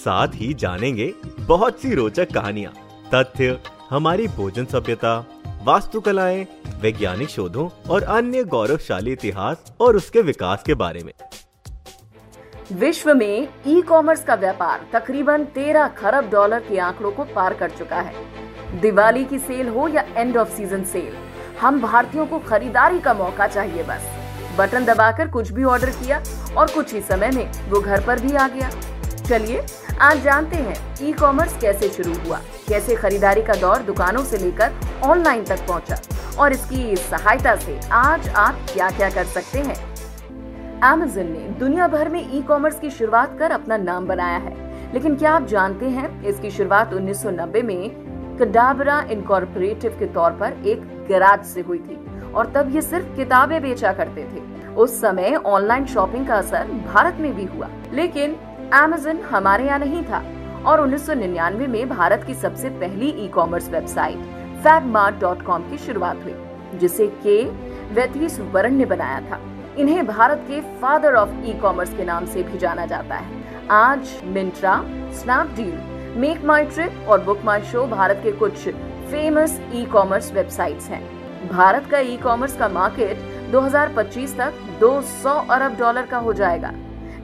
साथ ही जानेंगे बहुत सी रोचक कहानियाँ, तथ्य, हमारी भोजन सभ्यता, वास्तुकलाएँ, वैज्ञानिक शोधों और अन्य गौरवशाली इतिहास और उसके विकास के बारे में। विश्व में ई कॉमर्स का व्यापार तकरीबन 13 खरब डॉलर के आंकड़ों को पार कर चुका है। दिवाली की सेल हो या एंड ऑफ़ सीज़न सेल हम भारतीयों को खरीदारी का मौका चाहिए बस। बटन दबाकर कुछ भी ऑर्डर किया और कुछ ही समय में वो घर पर भी आ गया। चलिए आज जानते हैं ई कॉमर्स कैसे शुरू हुआ? कैसे खरीदारी का दौर दुकानों से लेकर ऑनलाइन तक पहुँचा? और इसकी सहायता से आज आप क्या क्या कर सकते हैं? अमेजन ने दुनिया भर में ई कॉमर्स की शुरुआत कर अपना नाम बनाया है। लेकिन क्या आप जानते हैं, इसकी शुरुआत 1990 में कडाबरा इनकॉर्पोरेटिव के तौर पर एक गैराज से हुई थी और तब ये सिर्फ़ किताबें बेचा करते थे। उस समय ऑनलाइन शॉपिंग का असर भारत में भी हुआ। लेकिन अमेजन हमारे यहाँ नहीं था और 1999 में भारत की सबसे पहली ई कॉमर्स वेबसाइट फैबमार्ट.com की शुरुआत हुई, जिसे के वेतीस वरण ने बनाया था। इन्हें भारत के फादर ऑफ़ ई कॉमर्स के नाम से भी जाना जाता है। आज Myntra Snapdeal Make My Trip और बुक माई शो भारत के कुछ फ़ेमस ई कॉमर्स वेबसाइट्स हैं। भारत का ई कॉमर्स का मार्केट 2025 तक 200 अरब डॉलर का हो जाएगा।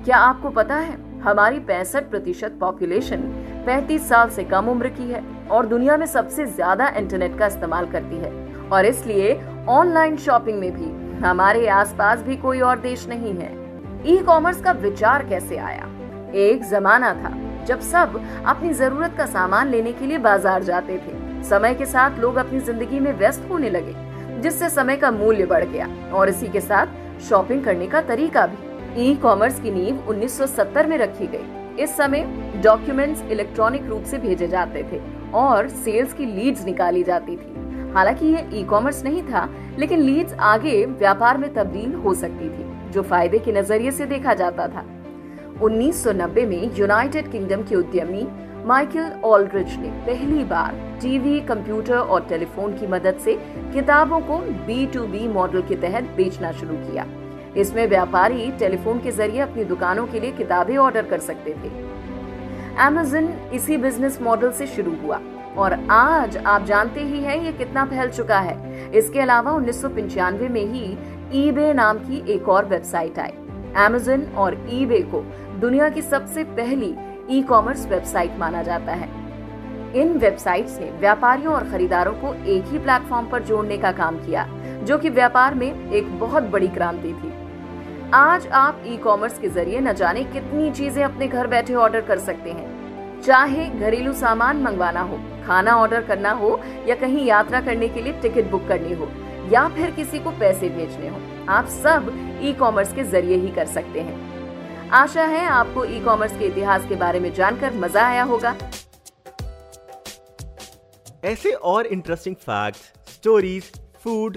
क्या आपको पता है हमारी पैंसठ प्रतिशत पॉपुलेशन 35 साल से कम उम्र की है और दुनिया में सबसे ज़्यादा इंटरनेट का इस्तेमाल करती है। और इसलिए ऑनलाइन शॉपिंग में भी, हमारे आसपास भी कोई और देश नहीं है। ई कॉमर्स का विचार कैसे आया? एक जमाना था जब सब अपनी ज़रूरत का सामान लेने के लिए बाज़ार जाते थे। समय के साथ लोग अपनी ज़िंदगी में व्यस्त होने लगे, जिससे समय का मूल्य बढ़ गया और इसी के साथ शॉपिंग करने का तरीका भी। ई कॉमर्स की नींव 1970 में रखी गई। इस समय डॉक्यूमेंट्स इलेक्ट्रॉनिक रूप से भेजे जाते थे और सेल्स की लीड्स निकाली जाती थी। हालाँकि ये ई कॉमर्स नहीं था, लेकिन लीड्स आगे व्यापार में तब्दील हो सकती थी, जो फ़ायदे के नज़रिए से देखा जाता था। 1990 में यूनाइटेड किंगडम के उद्यमी माइकल ऑलड्रिच ने पहली बार टीवी, कंप्यूटर और टेलीफोन की मदद से किताबों को बी टू बी मॉडल के तहत बेचना शुरू किया। इसमें व्यापारी टेलीफोन के ज़रिए अपनी दुकानों के लिए किताबें ऑर्डर कर सकते थे। एमेजन इसी बिज़नेस मॉडल से शुरू हुआ और आज आप जानते ही हैं ये कितना फैल चुका है। इसके अलावा उन्नीस सौ पंचानवे में ही ईबे नाम की एक और वेबसाइट आई। एमेजन और ईबे को दुनिया की सबसे पहली ई कॉमर्स वेबसाइट माना जाता है। इन वेबसाइट्स ने व्यापारियों और खरीदारों को एक ही प्लेटफॉर्म पर जोड़ने का काम किया, जो कि व्यापार में एक बहुत बड़ी क्रांति थी। आज आप ई कॉमर्स के ज़रिए न जाने कितनी चीज़ें अपने घर बैठे ऑर्डर कर सकते हैं। चाहे घरेलू सामान मंगवाना हो, खाना ऑर्डर करना हो, या कहीं यात्रा करने के लिए टिकट बुक करनी हो, या फिर किसी को पैसे भेजने हो, आप सब ई कॉमर्स के ज़रिए ही कर सकते हैं। आशा है आपको ई कॉमर्स के इतिहास के बारे में जानकर मज़ा आया होगा। ऐसे और interesting fact stories food